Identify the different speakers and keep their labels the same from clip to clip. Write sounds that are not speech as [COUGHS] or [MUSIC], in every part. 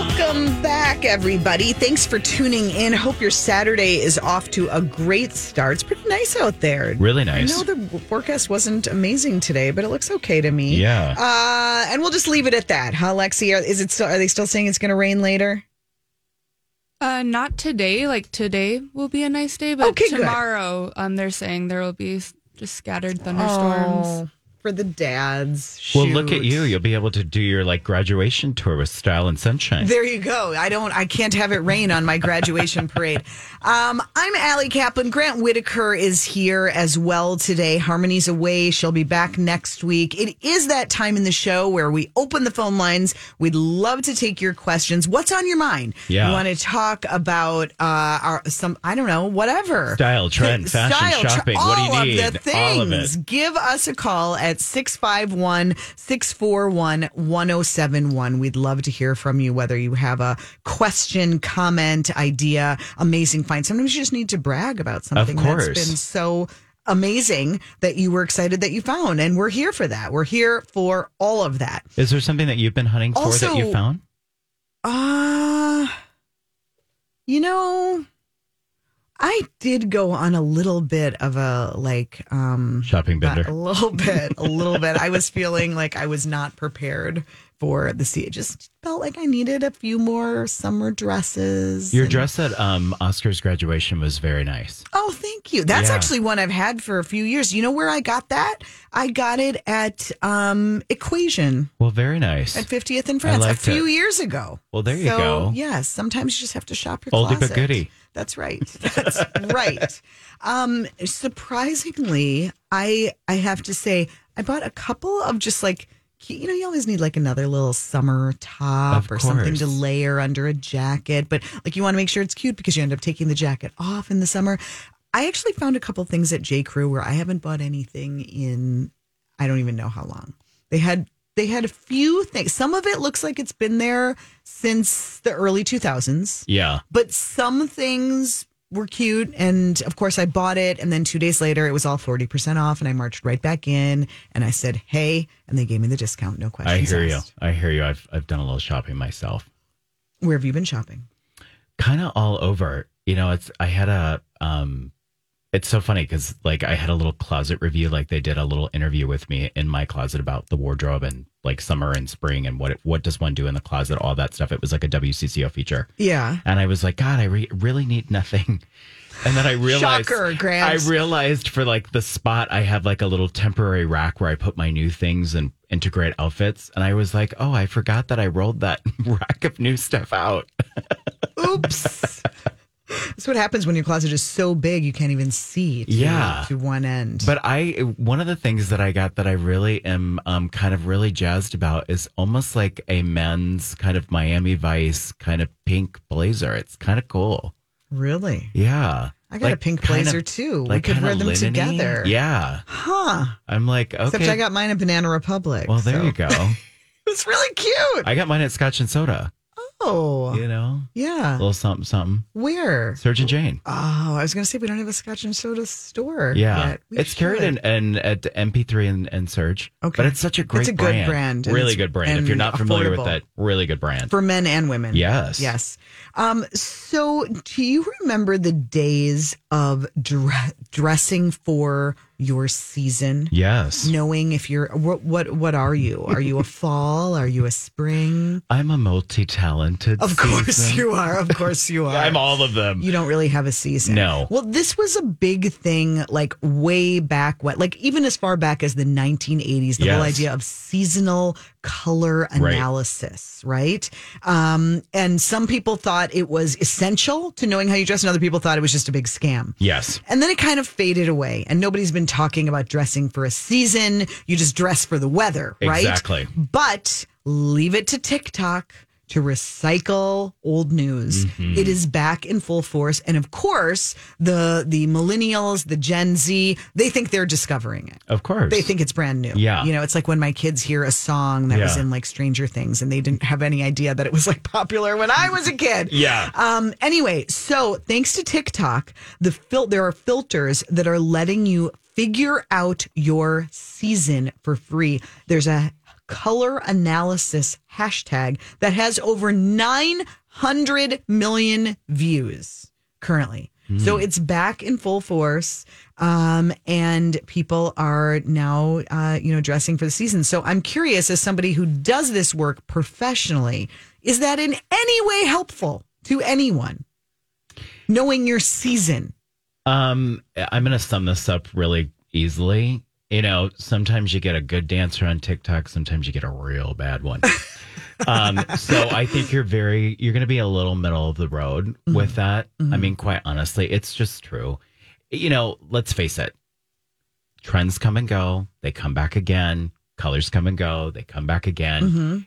Speaker 1: Welcome back, everybody. Thanks for tuning in. Hope your Saturday is off to a great start. It's pretty nice out there.
Speaker 2: Really nice.
Speaker 1: I know the forecast wasn't amazing today, but it looks okay to me.
Speaker 2: Yeah.
Speaker 1: Uh, and we'll just leave it at that, huh, Lexi? Are, is it still? Are they still saying it's going to rain later?
Speaker 3: Uh, not today. Like today will be a nice day, but
Speaker 1: Okay, good.
Speaker 3: tomorrow, um, they're saying there will be just scattered thunderstorms.
Speaker 1: Oh, for the dads.
Speaker 2: Well, look at you. You'll be able to do your like graduation tour with style and sunshine.
Speaker 1: There you go. I don't. I can't have it rain on my graduation [LAUGHS] parade. Um, I'm Ali Kaplan. Grant Whitaker is here as well today. Harmony's away. She'll be back next week. It is that time in the show where we open the phone lines. We'd love to take your questions. What's on your mind?
Speaker 2: Yeah.
Speaker 1: You want to talk about uh, our some? I don't know. Whatever.
Speaker 2: Style, trend, fashion,
Speaker 1: Style, tr-
Speaker 2: shopping. What do you
Speaker 1: all
Speaker 2: need?
Speaker 1: Of the things.
Speaker 2: All of it.
Speaker 1: Give us a call at 651 641 1071. We'd love to hear from you, whether you have a question, comment, idea, amazing find. Sometimes you just need to brag about something that's been so amazing that you were excited that you found. And we're here for that. We're here for all of that.
Speaker 2: Is there something that you've been hunting for that you found?
Speaker 1: Uh, you know, I did go on a little bit of a like, um,
Speaker 2: Shopping bender.
Speaker 1: a little bit, a [LAUGHS] little bit. I was feeling like I was not prepared for the sea. It just felt like I needed a few more summer dresses.
Speaker 2: Your
Speaker 1: and-
Speaker 2: dress at um, Oscar's graduation was very nice.
Speaker 1: Oh, thank you. That's
Speaker 2: Yeah.
Speaker 1: actually one I've had for a few years. You know where I got that? I got it at um Equation
Speaker 2: Well, very nice.
Speaker 1: at 50th in France a few
Speaker 2: it.
Speaker 1: years ago.
Speaker 2: Well, there you
Speaker 1: So,
Speaker 2: go.
Speaker 1: Yes, sometimes you just have to shop your
Speaker 2: Oldie but goodie.
Speaker 1: That's right. That's right. Um, surprisingly, I I have to say I bought a couple of just like you know you always need like another little summer top
Speaker 2: Of
Speaker 1: or something to layer under a jacket, but like you want to make sure it's cute because you end up taking the jacket off in the summer. I actually found a couple things at J Crew where I haven't bought anything in I don't even know how long. They had they had a few things. Some of it looks like it's been there since the early 2000s
Speaker 2: Yeah.
Speaker 1: but some things were cute and of course i bought it and then two days later it was all 40% off and i marched right back in and i said hey and they gave me the discount no questions.
Speaker 2: I hear you. I hear you. I've I've done a little shopping myself.
Speaker 1: where have you been shopping
Speaker 2: kind of all over. You know, it's I had a um it's so funny cuz like I had a little closet review like they did a little interview with me in my closet about the wardrobe and like summer and spring and what what does one do in the closet all that stuff. It was like a WCCO feature.
Speaker 1: yeah
Speaker 2: And I was like, God, I re- really need nothing. [LAUGHS] And then I realized,
Speaker 1: Shocker, Grant.
Speaker 2: I realized for like the spot, I have like a little temporary rack where I put my new things and integrate outfits. And I was like, oh, I forgot that I rolled that [LAUGHS] rack of new stuff out. [LAUGHS]
Speaker 1: oops that's what happens when your closet is so big you can't even see to,
Speaker 2: Yeah.
Speaker 1: to one end
Speaker 2: But I, one of the things that I got that I really am um, kind of really jazzed about is almost like a men's kind of Miami Vice kind of pink blazer. It's kind of cool.
Speaker 1: really
Speaker 2: Yeah.
Speaker 1: I got a pink blazer
Speaker 2: of-
Speaker 1: too. We could wear them
Speaker 2: linen-y.
Speaker 1: together.
Speaker 2: Yeah.
Speaker 1: huh
Speaker 2: I'm like, okay.
Speaker 1: except i got mine at banana republic
Speaker 2: well, there
Speaker 1: so-
Speaker 2: you go. [LAUGHS]
Speaker 1: it was really cute
Speaker 2: I got mine at Scotch and Soda.
Speaker 1: Oh
Speaker 2: You know,
Speaker 1: yeah
Speaker 2: a little something, something.
Speaker 1: where
Speaker 2: Surgeon Jane.
Speaker 1: Oh, I was going to say we don't have a Scotch and soda store.
Speaker 2: Yeah, it's carried in, in at MP3 and, and Surge.
Speaker 1: Okay.
Speaker 2: but it's such a great
Speaker 1: It's a good
Speaker 2: brand.
Speaker 1: brand,
Speaker 2: really good brand. If you're not familiar with that, really good brand.
Speaker 1: for men and women.
Speaker 2: Yes.
Speaker 1: yes. Um, so, do you remember the days of dre- dressing for your season?
Speaker 2: yes,
Speaker 1: Knowing if you're what what what are you? Are you a [LAUGHS] fall? Are you a spring?
Speaker 2: I'm a multi-talented.
Speaker 1: Of course
Speaker 2: season.
Speaker 1: you are. Of course you [LAUGHS] are.
Speaker 2: I'm all of them.
Speaker 1: You don't really have a season.
Speaker 2: No.
Speaker 1: Well, this was a big thing, like way back when, like even as far back as the 1980s, the whole idea of seasonal color analysis, right? Um, and some people thought it was essential to knowing how you dress, and other people thought it was just a big scam.
Speaker 2: yes,
Speaker 1: And then it kind of faded away, and nobody's been talking about dressing for a season. You just dress for the weather, right?
Speaker 2: Exactly.
Speaker 1: But leave it to TikTok to recycle old news.
Speaker 2: Mm-hmm.
Speaker 1: It is back in full force, and of course, the the millennials, the Gen Z, they think they're discovering it.
Speaker 2: of course.
Speaker 1: They think it's brand new.
Speaker 2: Yeah.
Speaker 1: You know, it's like when my kids hear a song that was in like Stranger Things and they didn't have any idea that it was like popular when I was a kid. [LAUGHS]
Speaker 2: Yeah.
Speaker 1: Um anyway, so thanks to TikTok, the fil- there are filters that are letting you figure out your season for free. There's a color analysis hashtag that has over 900 million views currently. So it's back in full force, um, and people are now, uh, you know, dressing for the season. So I'm curious, as somebody who does this work professionally, is that in any way helpful to anyone? Knowing your season,
Speaker 2: Um, I'm going to sum this up really easily. You know, sometimes you get a good dancer on TikTok, sometimes you get a real bad one. [LAUGHS] um, so I think you're very, you're going to be a little middle of the road with that. I mean, quite honestly, it's just true. You know, let's face it, trends come and go, they come back again. Colors come and go, they come back again.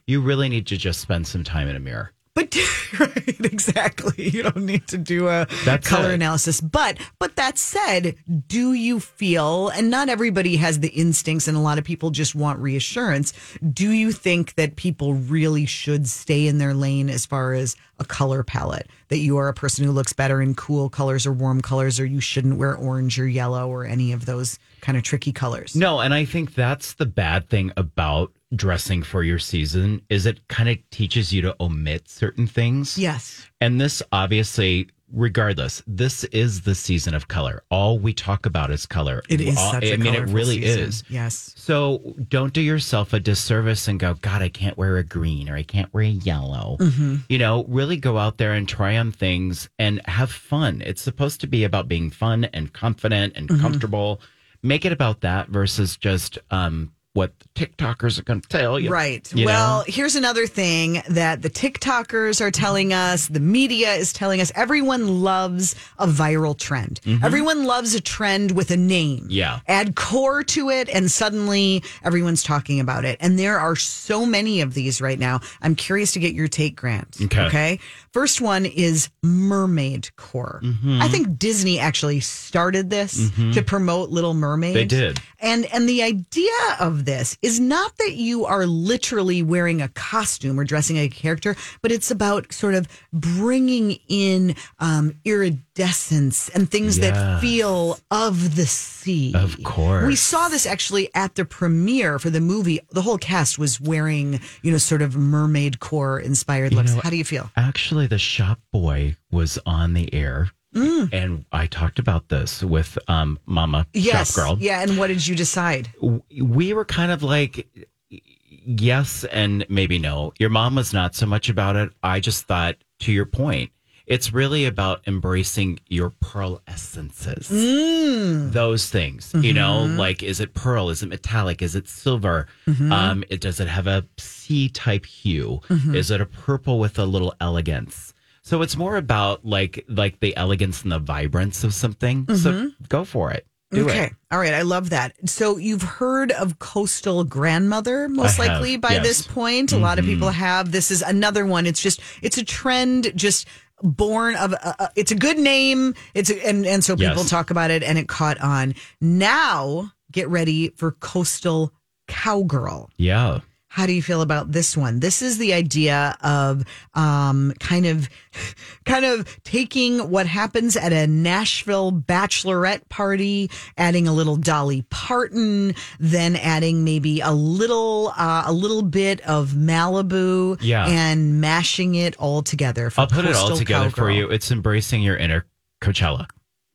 Speaker 2: You really need to just spend some time in a mirror.
Speaker 1: But [LAUGHS] right, exactly. You don't need to do a
Speaker 2: That's
Speaker 1: color
Speaker 2: it.
Speaker 1: analysis. But but that said, do you feel and not everybody has the instincts and a lot of people just want reassurance. Do you think that people really should stay in their lane as far as a color palette? That you are a person who looks better in cool colors or warm colors or you shouldn't wear orange or yellow or any of those kind of tricky colors.
Speaker 2: No, and I think that's the bad thing about dressing for your season is it kind of teaches you to omit certain things.
Speaker 1: Yes.
Speaker 2: And this obviously regardless, this is the season of color. All we talk about is color.
Speaker 1: It is
Speaker 2: All- I mean it really
Speaker 1: season.
Speaker 2: is.
Speaker 1: Yes.
Speaker 2: So don't do yourself a disservice and go, God, I can't wear a green or I can't wear a yellow.
Speaker 1: Mm-hmm.
Speaker 2: You know, really go out there and try on things and have fun. It's supposed to be about being fun and confident and
Speaker 1: Mm-hmm.
Speaker 2: comfortable. Make it about that versus just um, what the TikTokers are going to tell you.
Speaker 1: Right.
Speaker 2: You
Speaker 1: well,
Speaker 2: know?
Speaker 1: here's another thing that the TikTokers are telling us, the media is telling us. Everyone loves a viral trend. Everyone loves a trend with a name.
Speaker 2: Mm-hmm. Yeah.
Speaker 1: Add core to it, and suddenly everyone's talking about it. And there are so many of these right now. I'm curious to get your take, Grant.
Speaker 2: Okay.
Speaker 1: First one is mermaid core.
Speaker 2: Mm-hmm.
Speaker 1: I think Disney actually started this to promote Little Mermaid.
Speaker 2: They did.
Speaker 1: And and the idea of this is not that you are literally wearing a costume or dressing a character, but it's about sort of bringing in um, iridescence and things that feel of the sea.
Speaker 2: Of course.
Speaker 1: we saw this actually at the premiere for the movie. The whole cast was wearing, you know, sort of mermaid core inspired looks.
Speaker 2: know,
Speaker 1: How do you feel?
Speaker 2: Actually, the shop boy was on the air.
Speaker 1: Mm.
Speaker 2: And I talked about this with um, Mama
Speaker 1: Yes.
Speaker 2: Shop Girl.
Speaker 1: Yeah. And what did you decide?
Speaker 2: we were kind of like yes and maybe no. Your mom was not so much about it. I just thought to your point it's really about embracing your pearl essences. Those things you know like is it pearl? Is it metallic? Is it silver? Um it does it have a C type hue? Is it a purple with a little elegance so it's more about like like the elegance and the vibrance of something so go for it do
Speaker 1: okay.
Speaker 2: it
Speaker 1: All right. I love that. So you've heard of coastal grandmother, most
Speaker 2: I have,
Speaker 1: likely by
Speaker 2: yes. Mm-hmm.
Speaker 1: this point. A lot of people have. This is another one. It's just, it's a trend just born of, uh, uh, it's a good name. It's, a, and, and so people
Speaker 2: Yes.
Speaker 1: talk about it and it caught on. Now get ready for coastal cowgirl.
Speaker 2: yeah
Speaker 1: How do you feel about this one? This is the idea of um, kind of, [LAUGHS] kind of taking what happens at a Nashville bachelorette party, adding a little Dolly Parton, then adding maybe a little, uh, a little bit of Malibu,
Speaker 2: Yeah.
Speaker 1: and mashing it all together. For
Speaker 2: I'll put it all
Speaker 1: Coastal
Speaker 2: together for you. It's embracing your inner Coachella.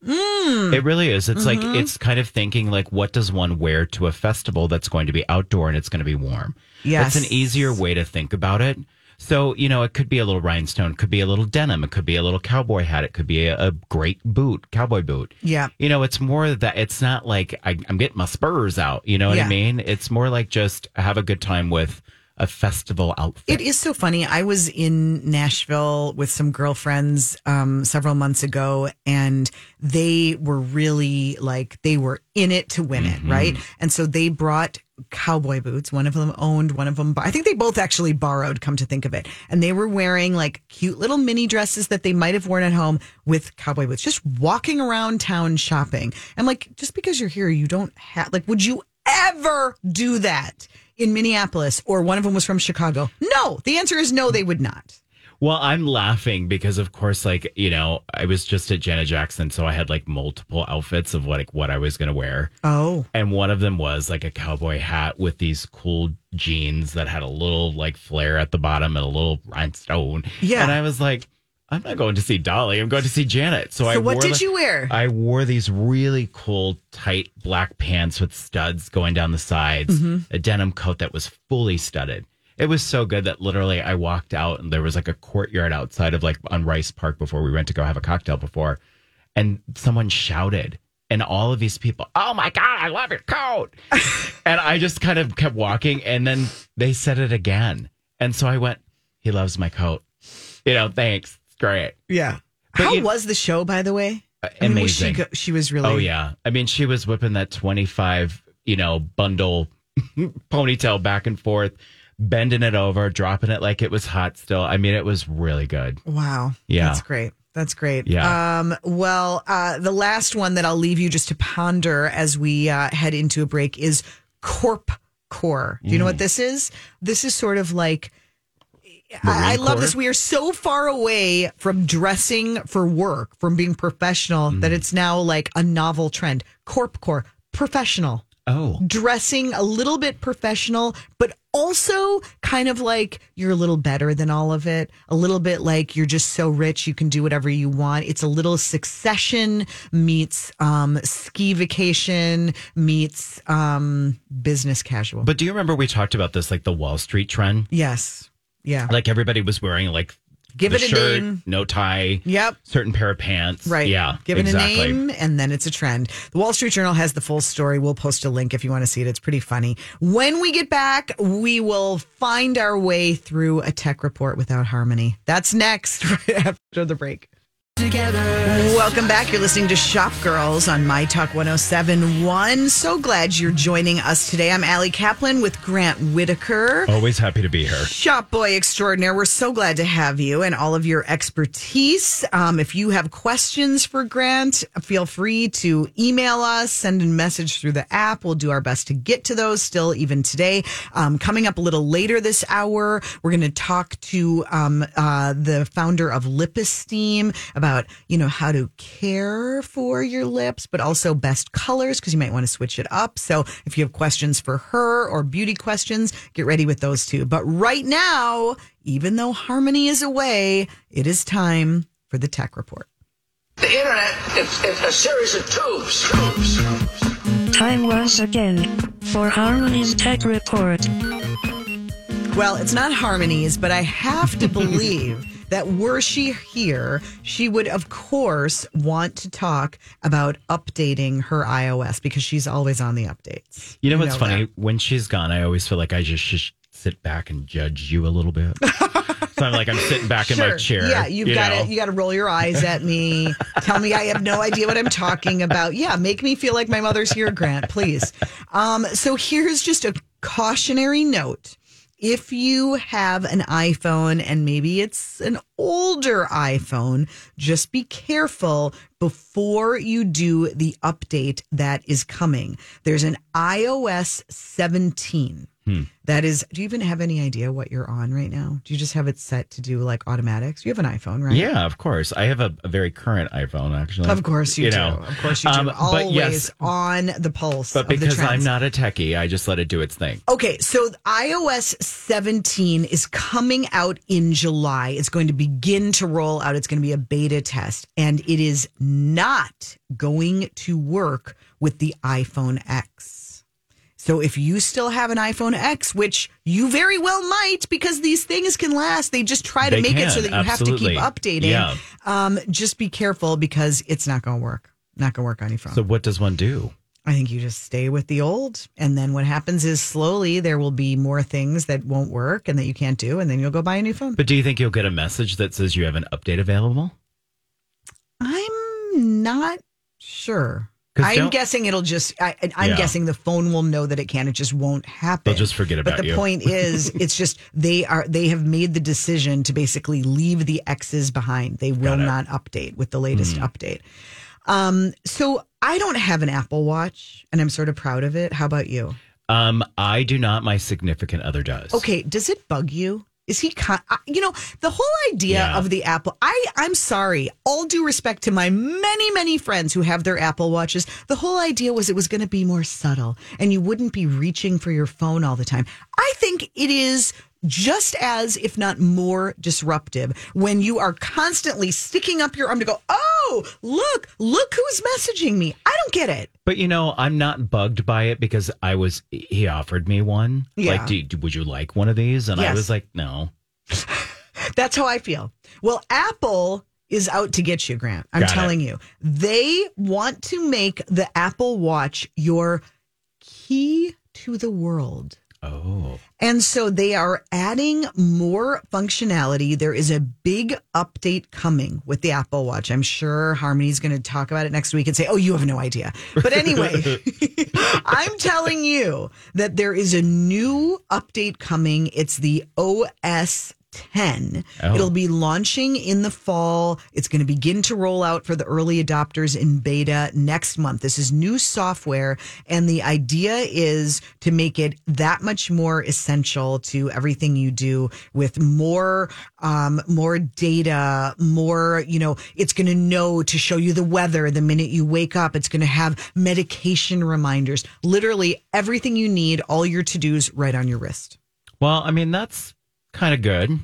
Speaker 1: Mm.
Speaker 2: It really is. It's
Speaker 1: Mm-hmm.
Speaker 2: like it's kind of thinking like, what does one wear to a festival that's going to be outdoor and it's going to be warm?
Speaker 1: Yes.
Speaker 2: it's an easier way to think about it. So you know, it could be a little rhinestone, it could be a little denim, it could be a little cowboy hat, it could be a, a great boot, cowboy boot.
Speaker 1: Yeah.
Speaker 2: You know, it's more that it's not like I, I'm getting my spurs out. You know what
Speaker 1: Yeah.
Speaker 2: I mean? It's more like just have a good time with a festival outfit.
Speaker 1: It is so funny. I was in Nashville with some girlfriends um, several months ago, and they were really like they were in it to win it, right? And so they brought cowboy boots. One of them owned, one of them. I think they both actually borrowed. Come to think of it, and they were wearing like cute little mini dresses that they might have worn at home with cowboy boots, just walking around town shopping. I'm like, just because you're here, you don't have like. Would you ever do that? In Minneapolis, or one of them was from Chicago. No, the answer is no, they would not.
Speaker 2: Well, I'm laughing because, of course, like you know, I was just at Janet Jackson, so I had like multiple outfits of like what I was going to wear,
Speaker 1: Oh,
Speaker 2: and one of them was like a cowboy hat with these cool jeans that had a little like flare at the bottom and a little rhinestone.
Speaker 1: Yeah.
Speaker 2: and I was like, I'm not going to see Dolly. I'm going to see Janet. So, I
Speaker 1: what
Speaker 2: wore
Speaker 1: did
Speaker 2: the-
Speaker 1: you wear?
Speaker 2: I wore these really cool tight black pants with studs going down the sides,
Speaker 1: Mm-hmm.
Speaker 2: a denim coat that was fully studded. It was so good that literally I walked out and there was like a courtyard outside of like on Rice Park before we went to go have a cocktail before, and someone shouted. And all of these people, oh my God, I love your coat. [LAUGHS] and I just kind of kept walking. And then they said it again. And so I went, he loves my coat. You know, thanks. Great.
Speaker 1: yeah.
Speaker 2: But
Speaker 1: How
Speaker 2: you-
Speaker 1: was the show, by the way? I mean, was she,
Speaker 2: amazing.
Speaker 1: go- she was really.
Speaker 2: Oh yeah. I mean, she was whipping that 25, you know, bundle [LAUGHS] ponytail back and forth, bending it over, dropping it like it was hot still. I mean, it was really good.
Speaker 1: Wow.
Speaker 2: Yeah.
Speaker 1: That's great. That's great.
Speaker 2: Yeah.
Speaker 1: Um, well, uh, the last one that I'll leave you just to ponder as we uh, head into a break is Corp Core. Do you know
Speaker 2: Mm.
Speaker 1: what this is? This is sort of like. I, I love this. We are so far away from dressing for work, from being professional,
Speaker 2: Mm.
Speaker 1: that it's now like a novel trend. Corp Core, professional
Speaker 2: Oh.
Speaker 1: dressing a little bit professional, but also kind of like you're a little better than all of it. A little bit like you're just so rich you can do whatever you want. It's a little succession meets um, ski vacation meets um, business casual.
Speaker 2: But do you remember we talked about this, like the Wall Street trend?
Speaker 1: yes. Yeah.
Speaker 2: Like everybody was wearing like
Speaker 1: Give it a
Speaker 2: shirt,
Speaker 1: name.
Speaker 2: no tie,
Speaker 1: Yep.
Speaker 2: certain pair of pants.
Speaker 1: Right.
Speaker 2: Yeah.
Speaker 1: Give it
Speaker 2: exactly.
Speaker 1: a name and then it's a trend. The Wall Street Journal has the full story. We'll post a link if you want to see it. It's pretty funny. When we get back, we will find our way through a tech report without harmony. That's next [LAUGHS] right after the break. Welcome back. You're listening to Shop Girls on My Talk 1071. So glad you're joining us today. I'm Ali Kaplan with Grant Whitaker.
Speaker 2: Always happy to be here.
Speaker 1: Shop Boy Extraordinaire. We're so glad to have you and all of your expertise. Um, if you have questions for Grant, feel free to email us, send a message through the app. We'll do our best to get to those still even today. Um, coming up a little later this hour, we're going to talk to um, uh, the founder of Lip Esteem about, you know, how to care for your lips, but also best colors because you might want to switch it up. So if you have questions for her or beauty questions, get ready with those too. But right now, even though Harmony is away, it is time for the tech report.
Speaker 4: The internet is, is a series of tubes. tubes.
Speaker 5: Time once again for Harmony's Tech Report.
Speaker 1: Well, it's not Harmony's, but I have to [LAUGHS] believe that were she here, she would, of course, want to talk about updating her iOS because she's always on the updates.
Speaker 2: You know what's
Speaker 1: know
Speaker 2: funny?
Speaker 1: that.
Speaker 2: When she's gone, I always feel like I just should sit back and judge you a little bit. [LAUGHS] so I'm like, I'm sitting back in my chair.
Speaker 1: Yeah, you've
Speaker 2: you
Speaker 1: got to you got to roll your eyes at me. Tell me I have no idea what I'm talking about. Yeah, make me feel like my mother's here, Grant, please. Um, so here's just a cautionary note. If you have an iPhone and maybe it's an older iPhone, just be careful before you do the update that is coming. There's an iOS 17. That is, do you even have any idea what you're on right now? Do you just have it set to do like automatics? You have an iPhone, right?
Speaker 2: Yeah, of course. I have a, a very current iPhone, actually.
Speaker 1: Of course you, do.
Speaker 2: know.
Speaker 1: Of course you do.
Speaker 2: Um, but
Speaker 1: Always
Speaker 2: yes,
Speaker 1: on the pulse.
Speaker 2: but
Speaker 1: of the
Speaker 2: because I'm not a techie, I just let it do its thing.
Speaker 1: Okay, so iOS 17 is coming out in July. It's going to begin to roll out. It's going to be a beta test, and it is not going to work with the iPhone X. So if you still have an iPhone X, which you very well might because these things can last, they just try to
Speaker 2: They
Speaker 1: make it so that you
Speaker 2: absolutely.
Speaker 1: have to keep updating.
Speaker 2: Yeah.
Speaker 1: Um, just be careful because it's not going to work. Not going to work on your phone.
Speaker 2: So what does one do?
Speaker 1: I think you just stay with the old. And then what happens is slowly there will be more things that won't work and that you can't do. And then you'll go buy a new phone.
Speaker 2: But do you think you'll get a message that says you have an update available?
Speaker 1: I'm not sure. I'm guessing it'll just, I, I'm
Speaker 2: Yeah.
Speaker 1: guessing the phone will know that it can. It just won't happen.
Speaker 2: They'll just forget about.
Speaker 1: But the
Speaker 2: you.
Speaker 1: point [LAUGHS] is, it's just they are, they have made the decision to basically leave the X's behind. They will not update with the latest
Speaker 2: Hmm.
Speaker 1: update. Um, so I don't have an Apple Watch and I'm sort of proud of it. How about you?
Speaker 2: Um, I do not. My significant other does.
Speaker 1: Okay, does it bug you Is he, con- you know, the whole idea
Speaker 2: Yeah.
Speaker 1: of the Apple, I, I'm sorry, all due respect to my many, many friends who have their Apple watches, the whole idea was it was going to be more subtle and you wouldn't be reaching for your phone all the time. I think it is just as, if not more disruptive when you are constantly sticking up your arm to go, oh, look, look who's messaging me. I don't get it.
Speaker 2: But you know, I'm not bugged by it because I was. He offered me one.
Speaker 1: Yeah.
Speaker 2: Like, do, would you like one of these? And I was like, no. [LAUGHS]
Speaker 1: That's how I feel. Well, Apple is out to get you, Grant. I'm
Speaker 2: Got it.
Speaker 1: telling you. They want to make the Apple Watch your key to the world.
Speaker 2: Oh,
Speaker 1: And so they are adding more functionality. There is a big update coming with the Apple Watch. I'm sure Harmony's going to talk about it next week and say, Oh, you have no idea. But anyway, [LAUGHS] I'm telling you that there is a new update coming. It's the OS 10.
Speaker 2: Oh.
Speaker 1: It'll be launching in the fall. It's going to begin to roll out for the early adopters in beta next month. This is new software, and the idea is to make it that much more essential to everything you do with more, um, more data, more, you know, it's going to know to show you the weather the minute you wake up. It's going to have medication reminders, literally everything you need, all your to dos right on your wrist.
Speaker 2: well, I mean that's kind of good.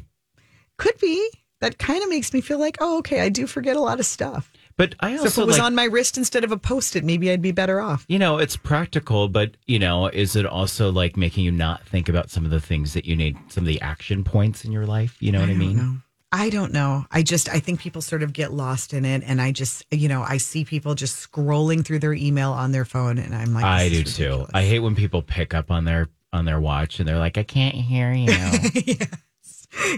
Speaker 1: Could be. That kind of makes me feel like, oh, okay, I do forget a lot of stuff.
Speaker 2: But I
Speaker 1: So if
Speaker 2: also
Speaker 1: it was
Speaker 2: like,
Speaker 1: on my wrist instead of a post it, maybe I'd be better off.
Speaker 2: you know, it's practical, but you know, is it also like making you not think about some of the things that you need, some of the action points in your life? You know what I, mean?
Speaker 1: No. I don't know. I just I think people sort of get lost in it, and I just you know I see people just scrolling through their email on their phone, and I'm like,
Speaker 2: I do
Speaker 1: is
Speaker 2: too. I hate when people pick up on their on their watch and they're like, I can't hear you. [LAUGHS]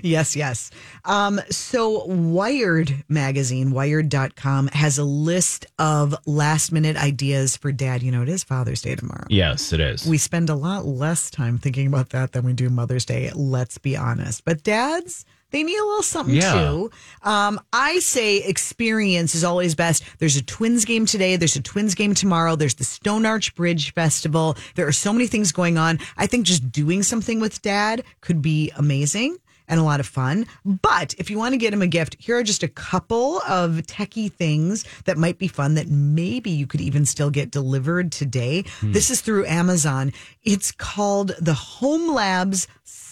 Speaker 1: yes, yes. Um, so Wired magazine, wired.com, has a list of last minute ideas for dad. You know, it is Father's Day tomorrow.
Speaker 2: yes, it is.
Speaker 1: We spend a lot less time thinking about that than we do Mother's Day. Let's be honest. But dads, they need a little something
Speaker 2: Yeah.
Speaker 1: too. Um, I say experience is always best. There's a Twins game today. There's a Twins game tomorrow. There's the Stone Arch Bridge Festival. There are so many things going on. I think just doing something with dad could be amazing and a lot of fun. But if you want to get him a gift, here are just a couple of techie things that might be fun that maybe you could even still get delivered today. This is through Amazon. It's called the Home Labs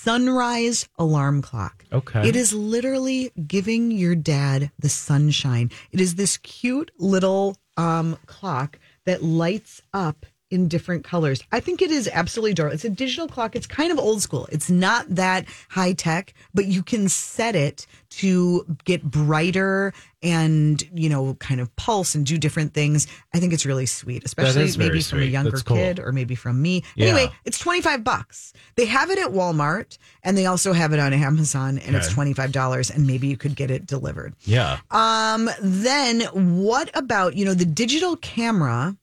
Speaker 1: Sunrise Alarm Clock.
Speaker 2: Okay.
Speaker 1: It is literally giving your dad the sunshine. It is this cute little um, clock that lights up in different colors. I think it is absolutely adorable. It's a digital clock. It's kind of old school. It's not that high tech, but you can set it to get brighter and, you know, kind of pulse and do different things. I think it's really sweet, especially maybe from a younger
Speaker 2: cool.
Speaker 1: kid or maybe from me.
Speaker 2: Yeah.
Speaker 1: Anyway, it's 25 bucks. They have it at Walmart and they also have it on Amazon and it's $25 and maybe you could get it delivered.
Speaker 2: yeah.
Speaker 1: Um, then what about, you know, the digital camera,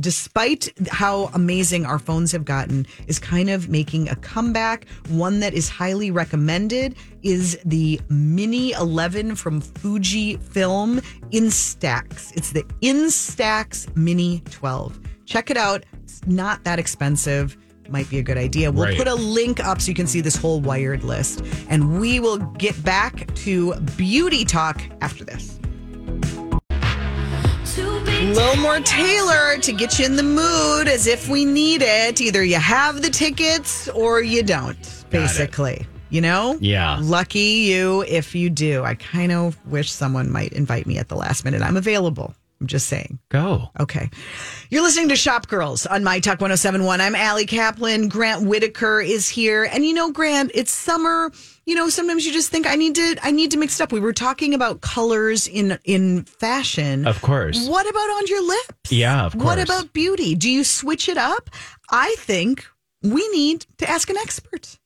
Speaker 1: despite how amazing our phones have gotten, is kind of making a comeback. One that is highly recommended is the Mini 11 from Fujifilm Instax. It's the Instax Mini 12. Check it out. It's not that expensive. Might be a good idea. We'll
Speaker 2: Right.
Speaker 1: put a link up so you can see this whole wired list. And we will get back to beauty talk after this. A little more Taylor to get you in the mood as if we need it. Either you have the tickets or you don't, basically. You know?
Speaker 2: Yeah.
Speaker 1: Lucky you if you do. I kind of wish someone might invite me at the last minute. I'm available. I'm just saying.
Speaker 2: Go.
Speaker 1: Okay. You're listening to Shop Girls on My Talk 1071. I'm Ali Kaplan. Grant Whitaker is here. And you know, Grant, it's summer. You know, sometimes you just think I need to I need to mix it up. We were talking about colors in in fashion.
Speaker 2: Of course.
Speaker 1: What about on your lips?
Speaker 2: Yeah, of course.
Speaker 1: What about beauty? Do you switch it up? I think we need to ask an expert.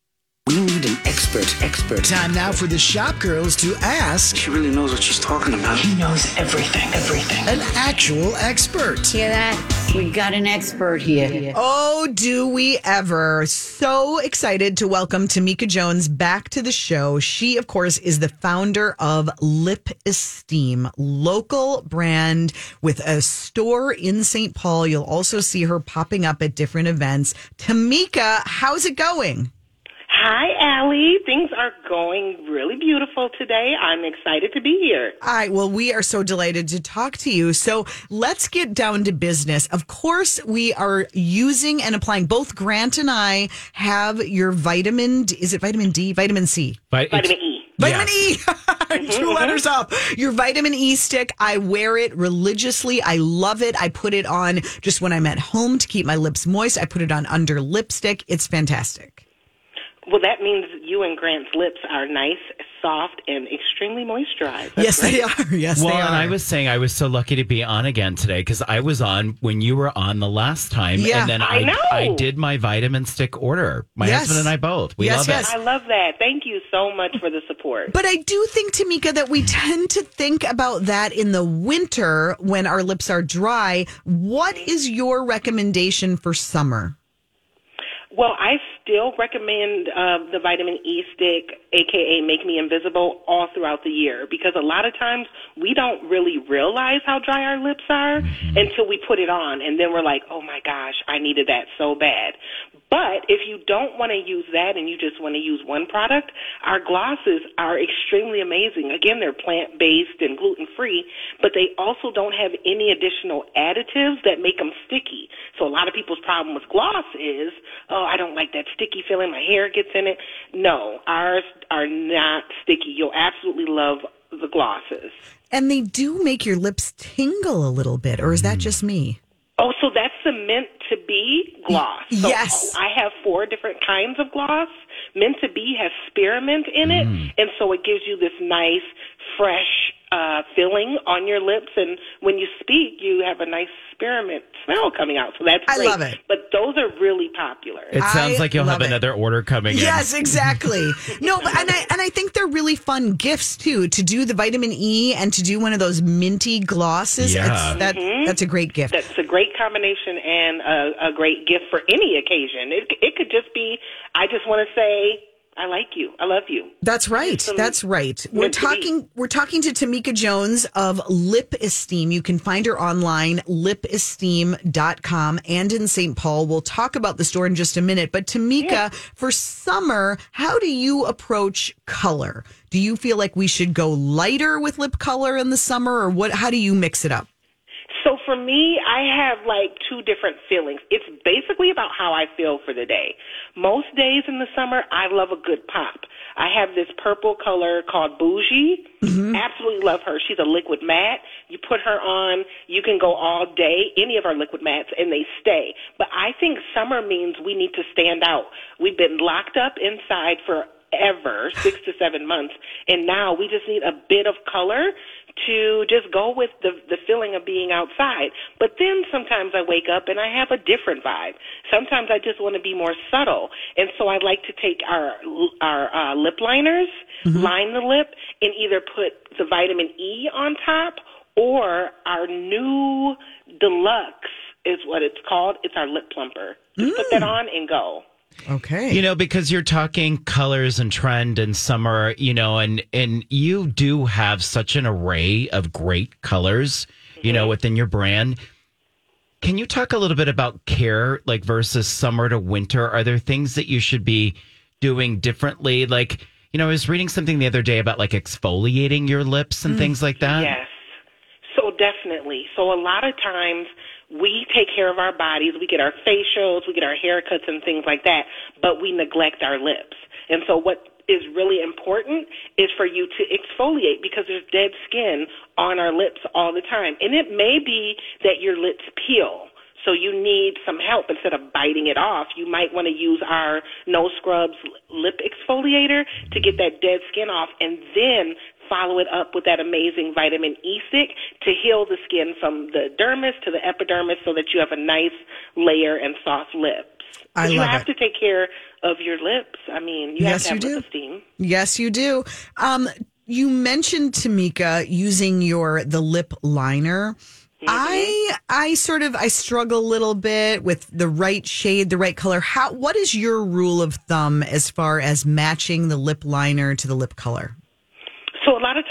Speaker 6: We need an expert, expert.
Speaker 7: Time now for the shop girls to ask
Speaker 6: She really knows what she's talking about. He knows everything, everything.
Speaker 7: an actual expert.
Speaker 8: Hear that? We got an expert here.
Speaker 1: Oh, do we ever? So excited to welcome Tameka Jones back to the show. She, of course, is the founder of Lip Esteem, local brand with a store in St. Paul. You'll also see her popping up at different events. Tameka, how's it going?
Speaker 9: Hi, Ali. Things are going really beautiful today. I'm excited to be here.
Speaker 1: All right. Well, we are so delighted to talk to you. So let's get down to business. Of course, we are using and applying. Both Grant and I have your vitamin. D- Is it vitamin D? Vitamin C.
Speaker 2: But
Speaker 9: Vitamin E.
Speaker 1: Vitamin
Speaker 2: Yes.
Speaker 1: E. [LAUGHS] Two mm-hmm. letters up. Your vitamin E stick. I wear it religiously. I love it. I put it on just when I'm at home to keep my lips moist. I put it on under lipstick. It's fantastic.
Speaker 9: Well, that means you and Grant's lips are nice, soft, and extremely moisturized. That's
Speaker 1: yes,
Speaker 9: great.
Speaker 1: they are. Yes,
Speaker 2: well,
Speaker 1: they are.
Speaker 2: and I was saying I was so lucky to be on again today because I was on when you were on the last time,
Speaker 1: Yeah.
Speaker 2: and then
Speaker 9: I
Speaker 2: I
Speaker 9: know.
Speaker 2: I did my vitamin stick order. My
Speaker 1: Yes.
Speaker 2: husband and I both. We
Speaker 1: Yes,
Speaker 2: love
Speaker 1: yes.
Speaker 2: it.
Speaker 9: I love that. Thank you so much for the support.
Speaker 1: But I do think, Tameka, that we tend to think about that in the winter when our lips are dry. What is your recommendation for summer?
Speaker 9: Well, I still recommend uh, the vitamin E stick, aka Make Me Invisible, all throughout the year. Because a lot of times we don't really realize how dry our lips are until we put it on, and then we're like, "Oh my gosh, I needed that so bad." But if you don't want to use that and you just want to use one product, our glosses are extremely amazing. Again, they're plant based and gluten free, but they also don't have any additional additives that make them sticky. So a lot of people's problem with gloss is, oh, I don't like that sticky feeling. My hair gets in it. No, ours are not sticky. You'll absolutely love the glosses.
Speaker 1: And they do make your lips tingle a little bit, or is that mm. just me?
Speaker 9: Oh, so that's the meant to be gloss. So
Speaker 1: Yes.
Speaker 9: I have four different kinds of gloss. Meant to be has spearmint in it, and so it gives you this nice, fresh uh, feeling on your lips. And when you speak, you have a nice spearmint smell coming out. So that's
Speaker 1: I
Speaker 9: great.
Speaker 1: love it.
Speaker 9: But those are really popular.
Speaker 2: It sounds
Speaker 1: I
Speaker 2: like you'll have
Speaker 1: it.
Speaker 2: another order coming in.
Speaker 1: Yes, exactly. [LAUGHS] No, but and I and I think they're really fun gifts too to do the vitamin E and to do one of those minty glosses.
Speaker 2: Yeah.
Speaker 1: It's, that that's a great gift.
Speaker 9: That's a great combination and a, a great gift for any occasion. It, it could just be, I just want to say, I like you. I love you.
Speaker 1: That's right. That's right. We're
Speaker 9: meant to be.
Speaker 1: talking we're talking to Tameka Jones of Lip Esteem. You can find her online lipesteem.com and in St. Paul. We'll talk about the store in just a minute, but Tameka, for summer, how do you approach color? Do you feel like we should go lighter with lip color in the summer or what how do you mix it up?
Speaker 9: So for me, I have like two different feelings. It's basically about how I feel for the day. Most days in the summer, I love a good pop. I have this purple color called Bougie. Mm-hmm. Absolutely love her. She's a liquid matte. You put her on, you can go all day, any of our liquid mattes, and they stay. But I think summer means we need to stand out. We've been locked up inside for ever, six to seven months, and now we just need a bit of color to just go with the the feeling of being outside. But then sometimes I wake up and I have a different vibe. Sometimes I just want to be more subtle, and so I like to take our our uh, lip liners, line the lip, and either put the vitamin E on top or our new deluxe is what it's called. It's our lip plumper. Just put that on and go.
Speaker 1: Okay.
Speaker 2: You know, because you're talking colors and trend and summer, you know, and and you do have such an array of great colors, you know, mm-hmm. within your brand. Can you talk a little bit about care, like versus summer to winter? Are there things that you should be doing differently? Like, you know, I was reading something the other day about like exfoliating your lips and mm, things like that.
Speaker 9: Yes. So definitely. So a lot of times we take care of our bodies, we get our facials, we get our haircuts and things like that, but we neglect our lips. And so what is really important is for you to exfoliate because there's dead skin on our lips all the time. And it may be that your lips peel. So you need some help instead of biting it off. You might want to use our no scrubs lip exfoliator to get that dead skin off and then follow it up with that amazing vitamin E stick to heal the skin from the dermis to the epidermis so that you have a nice layer and soft lips.
Speaker 1: I
Speaker 9: you have
Speaker 1: it.
Speaker 9: to take care of your lips. I mean, you
Speaker 1: Yes,
Speaker 9: have to
Speaker 1: you
Speaker 9: have
Speaker 1: do.
Speaker 9: esteem.
Speaker 1: Yes, you do. Um, you mentioned Tameka using your the lip liner. I I sort of I struggle a little bit with the right shade, the right color. How what is your rule of thumb as far as matching the lip liner to the lip color?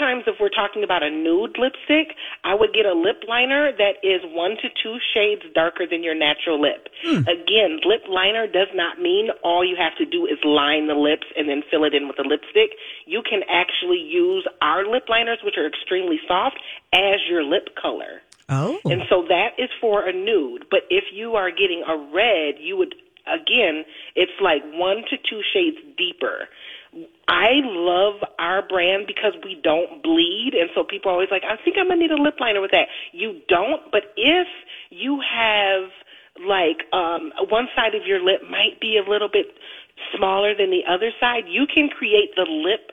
Speaker 9: So a lot of times if we're talking about a nude lipstick, I would get a lip liner that is one to two shades darker than your natural lip. Hmm. Again, lip liner does not mean all you have to do is line the lips and then fill it in with a lipstick. You can actually use our lip liners, which are extremely soft, as your lip color.
Speaker 1: Oh.
Speaker 9: And so that is for a nude. But if you are getting a red, you would, again, it's like one to two shades deeper. I love our brand because we don't bleed. And so people are always like, I think I'm going to need a lip liner with that. You don't. But if you have like um, one side of your lip might be a little bit smaller than the other side, you can create the lip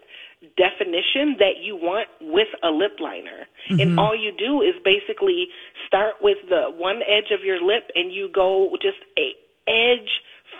Speaker 9: definition that you want with a lip liner. And all you do is basically start with the one edge of your lip and you go just a edge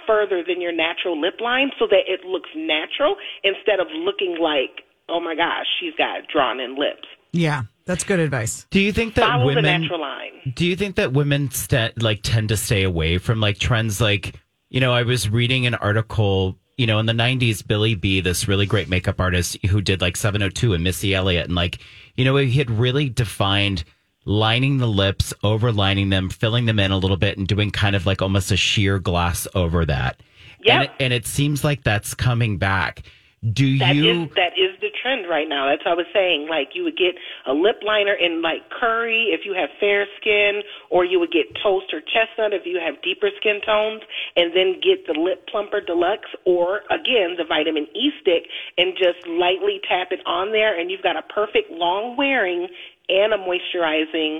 Speaker 9: further than your natural lip line so that it looks natural instead of looking like, oh my gosh, she's got drawn in lips.
Speaker 1: Yeah, that's good advice.
Speaker 2: Do you think that
Speaker 9: Follow the
Speaker 2: women
Speaker 9: natural line.
Speaker 2: Do you think that women st- like tend to stay away from like trends like you know I was reading an article you know in the 90s Billy B this really great makeup artist who did like 702 and Missy Elliott and like you know he had really defined lining the lips overlining them filling them in a little bit and doing kind of like almost a sheer gloss over that
Speaker 9: Yep.
Speaker 2: and, it, and it seems like that's coming back do
Speaker 9: That is
Speaker 2: you
Speaker 9: that is the trend right now. That's what I was saying. Like you would get a lip liner in like curry if you have fair skin, or you would get toast or chestnut if you have deeper skin tones, and then get the lip plumper deluxe, or again the vitamin E stick, and just lightly tap it on there, and you've got a perfect long wearing and a moisturizing,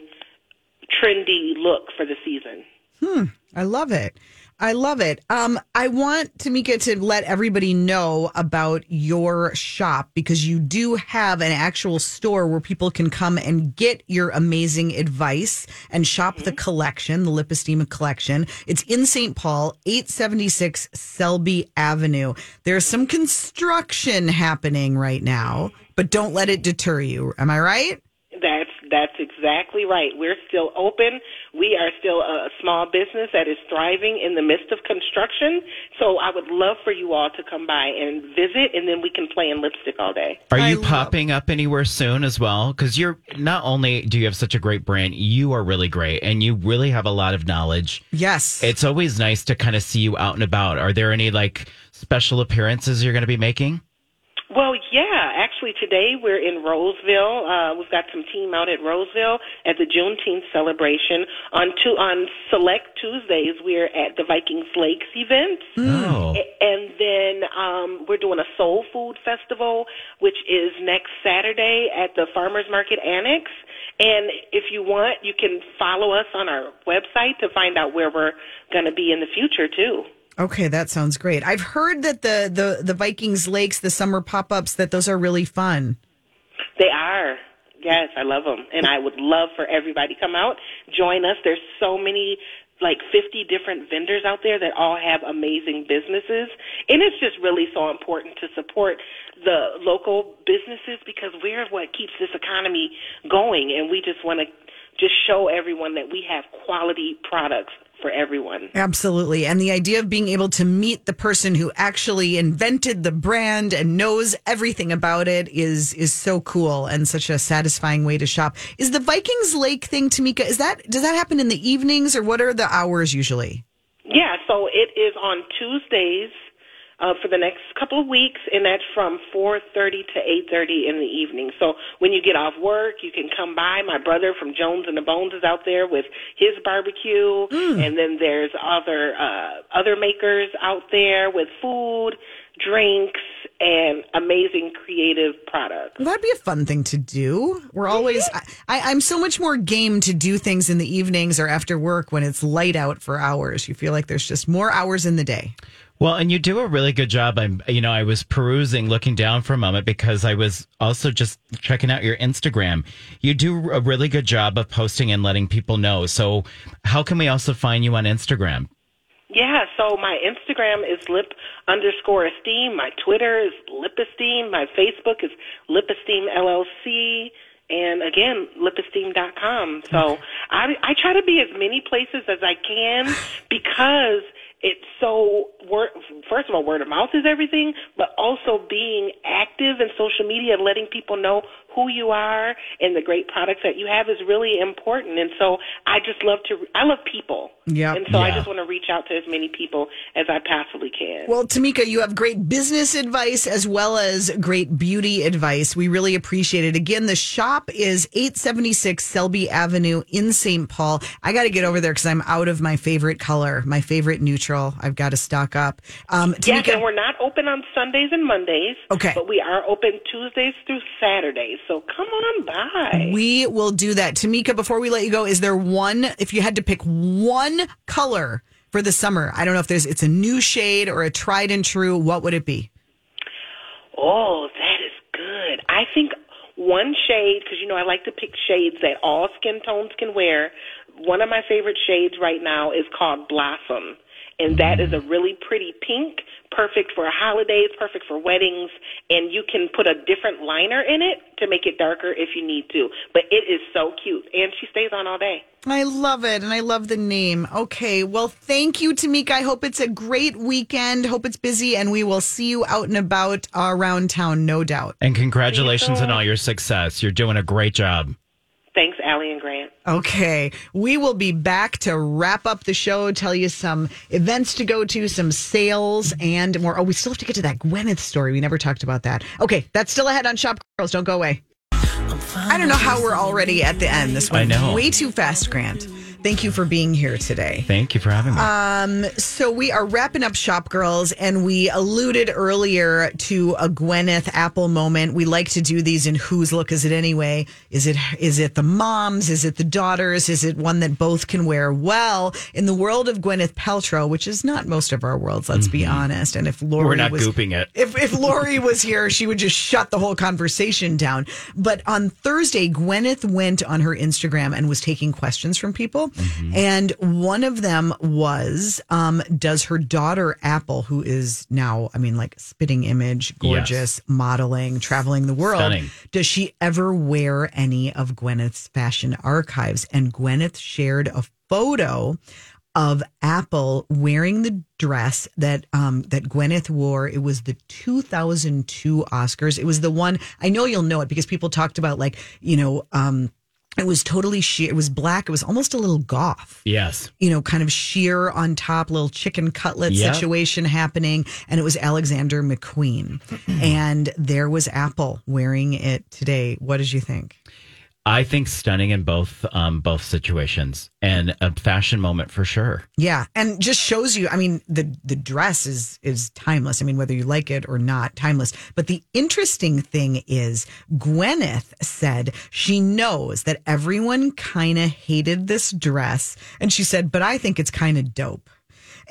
Speaker 9: trendy look for the season. Hmm.
Speaker 1: I love it. I love it. Um, I want Tameka to let everybody know about your shop because you do have an actual store where people can come and get your amazing advice and shop the collection, the Lip Esteem collection. It's in St. Paul, 876 Selby Avenue. There's some construction happening right now, but don't let it deter you. Am I right?
Speaker 9: That's that's exactly right. We're still open. We are still a small business that is thriving in the midst of construction. So I would love for you all to come by and visit, and then we can play in lipstick all day.
Speaker 2: Are
Speaker 1: I
Speaker 2: you
Speaker 1: love-
Speaker 2: popping up anywhere soon as well? Because you're not only do you have such a great brand, you are really great and you really have a lot of knowledge.
Speaker 1: Yes.
Speaker 2: It's always nice to kind of see you out and about. Are there any like special appearances you're going to be making?
Speaker 9: Well, yeah. Actually, today we're in Roseville. Uh, we've got some team out at Roseville at the Juneteenth celebration. On two, on select Tuesdays, we're at the Vikings Lakes event.
Speaker 2: Oh,
Speaker 9: And then um, we're doing a soul food festival, which is next Saturday at the Farmers Market Annex. And if you want, you can follow us on our website to find out where we're going to be in the future too.
Speaker 1: Okay, that sounds great. I've heard that the the the Vikings Lakes, the summer pop ups, that those are really fun.
Speaker 9: They are. Yes, I love them. And I would love for everybody to come out, join us. There's so many, like 50 different vendors out there that all have amazing businesses. And it's just really so important to support the local businesses because we're what keeps this economy going. And we just want to just show everyone that we have quality products for everyone.
Speaker 1: Absolutely. And the idea of being able to meet the person who actually invented the brand and knows everything about it is is so cool and such a satisfying way to shop. Is the Vikings Lake thing, Tameka, is that does that happen in the evenings or what are the hours usually?
Speaker 9: Yeah, so it is on Tuesdays uh, for the next couple of weeks, and that's from 4:30 to 8:30 in the evening. So when you get off work, you can come by. My brother from Jones and the Bones is out there with his barbecue, and then there's other uh, other makers out there with food, drinks, and amazing creative products.
Speaker 1: Well, that'd be a fun thing to do. We're always, I, I, I'm so much more game to do things in the evenings or after work when it's light out for hours. You feel like there's just more hours in the day.
Speaker 2: Well, and you do a really good job. I'm, you know, I was perusing, looking down for a moment because I was also just checking out your Instagram. You do a really good job of posting and letting people know. So, how can we also find you on Instagram?
Speaker 9: Yeah, so my Instagram is lip underscore esteem. My Twitter is lip esteem. My Facebook is lip esteem LLC. And again, lipesteem.com. So I, I try to be as many places as I can because it's so, word, first of all, word of mouth is everything, but also being active active in social media and letting people know who you are and the great products that you have is really important. And so I just love to, I love people.
Speaker 1: Yep.
Speaker 9: And so I just want to reach out to as many people as I possibly can.
Speaker 1: Well, Tameka, you have great business advice as well as great beauty advice. We really appreciate it. Again, the shop is 876 Selby Avenue in St. Paul. I got to get over there because I'm out of my favorite color, my favorite neutral. I've got to stock up. Um,
Speaker 9: Yes, and we're not open on Sundays and Mondays.
Speaker 1: Okay.
Speaker 9: But we are open Tuesdays through Saturdays. So come on by.
Speaker 1: we will do that. Tameka, before we let you go, is there one, if you had to pick one color for the summer, I don't know if there's, it's a new shade or a tried and true, what would it be?
Speaker 9: Oh, that is good. I think one shade, because you know I like to pick shades that all skin tones can wear. One of my favorite shades right now is called Blossom. And that is a really pretty pink, perfect for holidays, perfect for weddings, and you can put a different liner in it to make it darker if you need to. But it is so cute, and she stays on all day.
Speaker 1: I love it, and I love the name. Okay, well, thank you, Tameka. I hope it's a great weekend. Hope it's busy, and we will see you out and about around town, no doubt.
Speaker 2: And congratulations on all your success. You're doing a great job.
Speaker 9: Thanks, Ali and Grant.
Speaker 1: Okay, we will be back to wrap up the show, tell you some events to go to, some sales, and more. Oh, we still have to get to that Gwyneth story. We never talked about that. Okay, that's still ahead on Shop Girls. Don't go away. I don't know how we're already at the end. This
Speaker 2: I know.
Speaker 1: way too fast, Grant. Thank you for being here today.
Speaker 2: Thank you for having me.
Speaker 1: Um, so we are wrapping up Shop Girls, and we alluded earlier to a Gwyneth Apple moment. We like to do these in whose look is it anyway? Is it is it the moms? Is it the daughters? Is it one that both can wear? Well, in the world of Gwyneth Paltrow, which is not most of our worlds, let's be mm-hmm. honest. And if Lori
Speaker 2: We're not
Speaker 1: was,
Speaker 2: gooping it.
Speaker 1: if if Lori [LAUGHS] was here, she would just shut the whole conversation down. But on Thursday, Gwyneth went on her Instagram and was taking questions from people. And one of them was, um, does her daughter Apple, who is now, I mean, like spitting image, gorgeous, modeling, traveling the world,
Speaker 2: Stunning.
Speaker 1: does she ever wear any of Gwyneth's fashion archives? And Gwyneth shared a photo of Apple wearing the dress that um that Gwyneth wore. It was the 2002 Oscars. It was the one I know you'll know it because people talked about like, you know, um it was totally sheer. It was black. It was almost a little goth
Speaker 2: yes.
Speaker 1: you know, kind of sheer on top, little chicken cutlet
Speaker 2: Yep.
Speaker 1: situation happening. And it was Alexander McQueen. Mm-hmm. and there was Apple wearing it today. What did you think?
Speaker 2: I think stunning in both um, both situations and a fashion moment for sure.
Speaker 1: Yeah, and just shows you. I mean, the the dress is is timeless. I mean, whether you like it or not, timeless. But the interesting thing is, Gwyneth said she knows that everyone kind of hated this dress, and she said, "But I think it's kind of dope."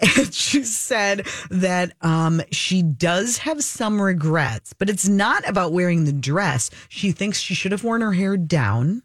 Speaker 1: And [LAUGHS] she said that um, she does have some regrets, but it's not about wearing the dress. She thinks she should have worn her hair down,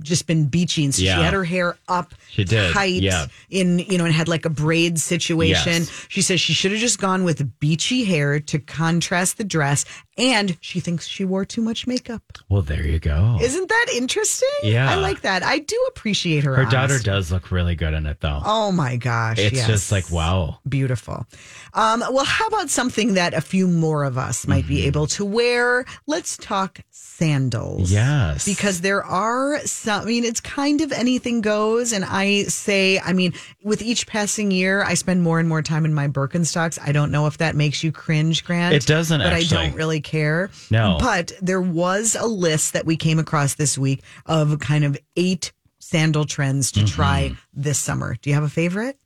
Speaker 1: just been beachy, and so
Speaker 2: Yeah.
Speaker 1: she had her hair up
Speaker 2: She did,
Speaker 1: tight
Speaker 2: yeah.
Speaker 1: in you know and had like a braid situation.
Speaker 2: Yes.
Speaker 1: She says she should have just gone with beachy hair to contrast the dress, and she thinks she wore too much makeup.
Speaker 2: Well, there you go.
Speaker 1: Isn't that interesting?
Speaker 2: Yeah.
Speaker 1: I like that. I do appreciate her.
Speaker 2: Her daughter does look really good in it, though.
Speaker 1: Oh my gosh!
Speaker 2: it's
Speaker 1: yes.
Speaker 2: just like wow.
Speaker 1: Beautiful. Um, well, how about something that a few more of us might
Speaker 2: Mm-hmm.
Speaker 1: be able to wear? Let's talk sandals.
Speaker 2: Yes.
Speaker 1: Because there are some, I mean, it's kind of anything goes. And I say, I mean, with each passing year, I spend more and more time in my Birkenstocks. I don't know if that makes you cringe, Grant.
Speaker 2: It doesn't,
Speaker 1: But
Speaker 2: actually.
Speaker 1: I don't really care.
Speaker 2: No.
Speaker 1: But there was a list that we came across this week of kind of eight sandal trends to
Speaker 2: Mm-hmm.
Speaker 1: try this summer. Do you have a favorite?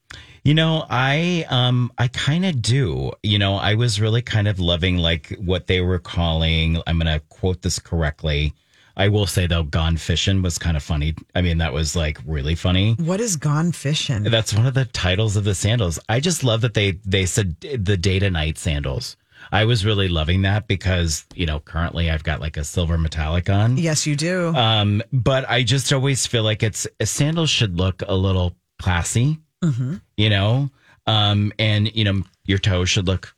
Speaker 2: You know, I um I kind of do. You know, I was really kind of loving like what they were calling, I'm going to quote this correctly. I will say though gone fishing was kind of funny. I mean, that was like really funny.
Speaker 1: What is gone fishing?
Speaker 2: That's one of the titles of the sandals. I just love that they they said the day to night sandals. I was really loving that because, you know, currently I've got like a silver metallic on.
Speaker 1: Yes, you do.
Speaker 2: Um, but I just always feel like it's sandals should look a little classy, you know, um, and you know your toes should look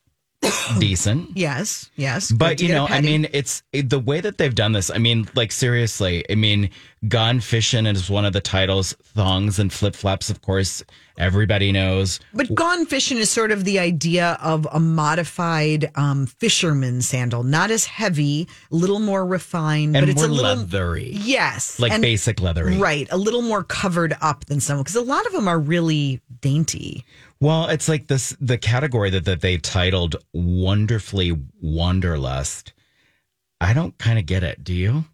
Speaker 2: [COUGHS] decent.
Speaker 1: yes, yes.
Speaker 2: But you know, I mean, it's it, the way that they've done this. I mean, like seriously. I mean, "Gone Fishing" is one of the titles. Thongs and flip flops, of course, Everybody knows.
Speaker 1: But gone fishing is sort of the idea of a modified um, fisherman sandal, not as heavy, a little more refined,
Speaker 2: And
Speaker 1: but it's
Speaker 2: more
Speaker 1: a little
Speaker 2: leathery.
Speaker 1: Yes,
Speaker 2: Like
Speaker 1: and-
Speaker 2: basic leathery.
Speaker 1: right? A little more covered up than some because a lot of them are really dainty.
Speaker 2: Well, it's like this the category that, that they titled Wonderfully Wanderlust. I don't kind of get it. Do you?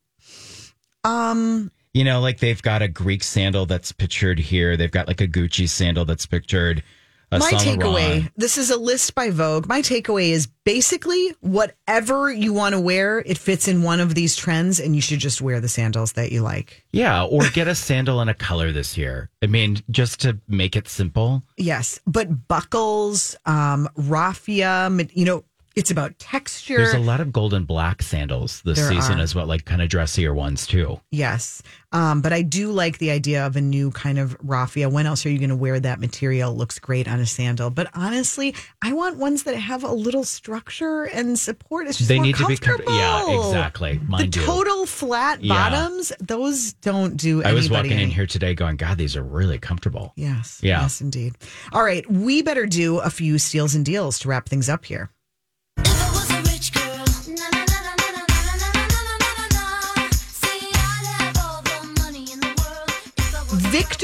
Speaker 1: Um,
Speaker 2: You know, like they've got a Greek sandal that's pictured here. They've got like a Gucci sandal that's pictured.
Speaker 1: My takeaway this is a list by Vogue. My takeaway is basically whatever you want to wear, it fits in one of these trends, and you should just wear the sandals that you like.
Speaker 2: Yeah, or [LAUGHS] get a sandal in a color this year. I mean, just to make it simple.
Speaker 1: Yes, but buckles, um, raffia, you know, it's about texture.
Speaker 2: There's a lot of gold and black sandals this
Speaker 1: There
Speaker 2: season
Speaker 1: are.
Speaker 2: as well, like kind of dressier ones too.
Speaker 1: Yes. Um, but I do like the idea of a new kind of raffia. When else are you going to wear that material? Looks great on a sandal. But honestly, I want ones that have a little structure and support. It's just
Speaker 2: They
Speaker 1: more
Speaker 2: need to be com-
Speaker 1: comfortable.
Speaker 2: yeah, exactly. Mine
Speaker 1: the
Speaker 2: do.
Speaker 1: total flat
Speaker 2: Yeah.
Speaker 1: bottoms, those don't do
Speaker 2: I was walking in here today going, God, these are really comfortable.
Speaker 1: Yes.
Speaker 2: Yeah.
Speaker 1: Yes, indeed. All right. We better do a few steals and deals to wrap things up here.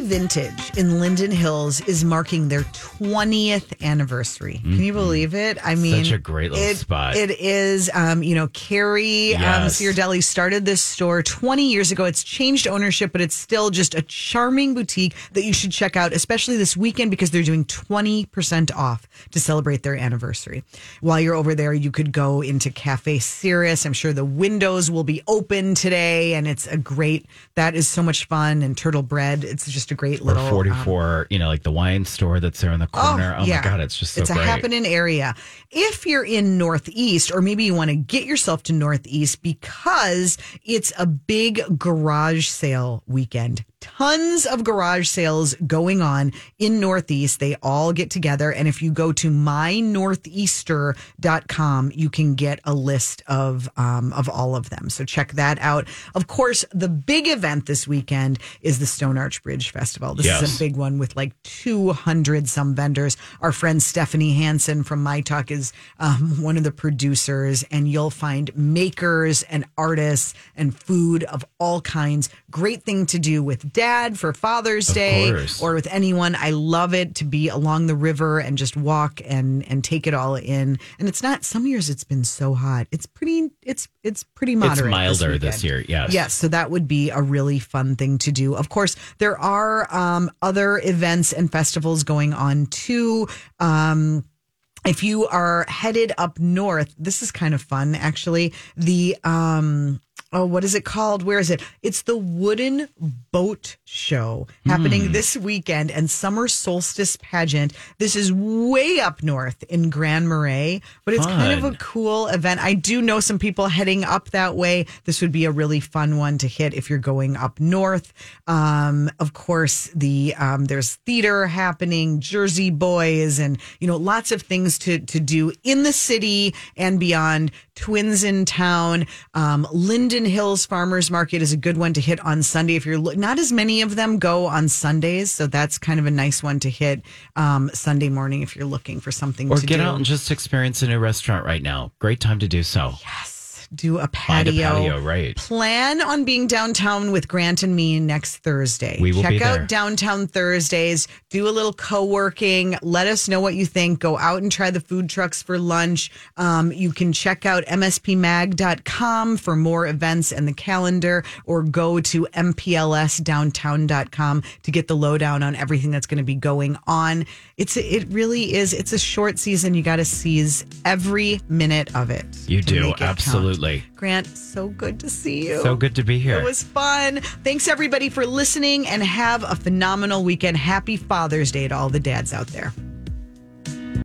Speaker 1: Vintage in Linden Hills is marking their 20th anniversary. Can you believe it? I mean,
Speaker 2: Mm-hmm. Such a great little
Speaker 1: it-
Speaker 2: spot.
Speaker 1: It is. Um, you know, Carrie um,
Speaker 2: Yes.
Speaker 1: Ciardelli started this store 20 years ago. It's changed ownership, but it's still just a charming boutique that you should check out, especially this weekend because they're doing 20% off to celebrate their anniversary. While you're over there, you could go into Cafe Cirrus. I'm sure the windows will be open today, and it's a great. That is so much fun and turtle bread. It's just a great
Speaker 2: Or
Speaker 1: little um,
Speaker 2: 44, you know, like the wine store that's there in the corner. Oh, my God, it's just so
Speaker 1: it's
Speaker 2: great.
Speaker 1: a happening area. If you're in Northeast, or maybe you want to get yourself to Northeast because it's a big garage sale weekend. Tons of garage sales going on in Northeast. They all get together. And if you go to mynortheaster.com, you can get a list of, um, of all of them. So check that out. Of course, the big event this weekend is the Stone Arch Bridge Festival. This is a big one with like 200 some vendors. Our friend Stephanie Hansen from My Talk is um, one of the producers, and you'll find makers and artists and food of all kinds. Great thing to do with dad for Father's
Speaker 2: Of
Speaker 1: Day
Speaker 2: course.
Speaker 1: or with anyone. I love it to be along the river and just walk and and take it all in. And it's not some years it's been so hot. It's pretty it's it's pretty moderate.
Speaker 2: It's milder this
Speaker 1: weekend.
Speaker 2: year, yes.
Speaker 1: Yes. So that would be a really fun thing to do. Of course, there are um, other events and festivals going on too. Um, if you are headed up north, this is kind of fun actually. The um oh what is it called? Where is it? It's the Wooden Boat Show happening
Speaker 2: Hmm.
Speaker 1: this weekend and summer solstice pageant. This is way up north in Grand Marais, but it's kind of a cool event. I do know some people heading up that way. This would be a really fun one to hit if you're going up north. Um, of course, the um, there's theater happening, Jersey Boys, and you know lots of things to to do in the city and beyond. Twins in town, um, Linden Hills Farmers Market is a good one to hit on Sunday. If you're not as many of them go on Sundays, so that's kind of a nice one to hit um, Sunday morning if you're looking for something
Speaker 2: Or
Speaker 1: to
Speaker 2: get
Speaker 1: do.
Speaker 2: out and just experience a new restaurant right now. Great time to do so.
Speaker 1: Do a
Speaker 2: Find a
Speaker 1: patio.
Speaker 2: patio, right.
Speaker 1: Plan on being downtown with Grant and me next Thursday.
Speaker 2: We will
Speaker 1: Check out
Speaker 2: there.
Speaker 1: downtown Thursdays. Do a little co-working. Let us know what you think. Go out and try the food trucks for lunch. Um, you can check out mspmag.com for more events and the calendar, or go to mplsdowntown.com to get the lowdown on everything that's going to be going on. It's it really is. It's a short season. You got to seize every minute of it.
Speaker 2: You do,
Speaker 1: Absolutely. count.
Speaker 2: Absolutely.
Speaker 1: Grant, so good to see you.
Speaker 2: So good to be here.
Speaker 1: It was fun. Thanks everybody for listening and have a phenomenal weekend. Happy Father's Day to all the dads out there.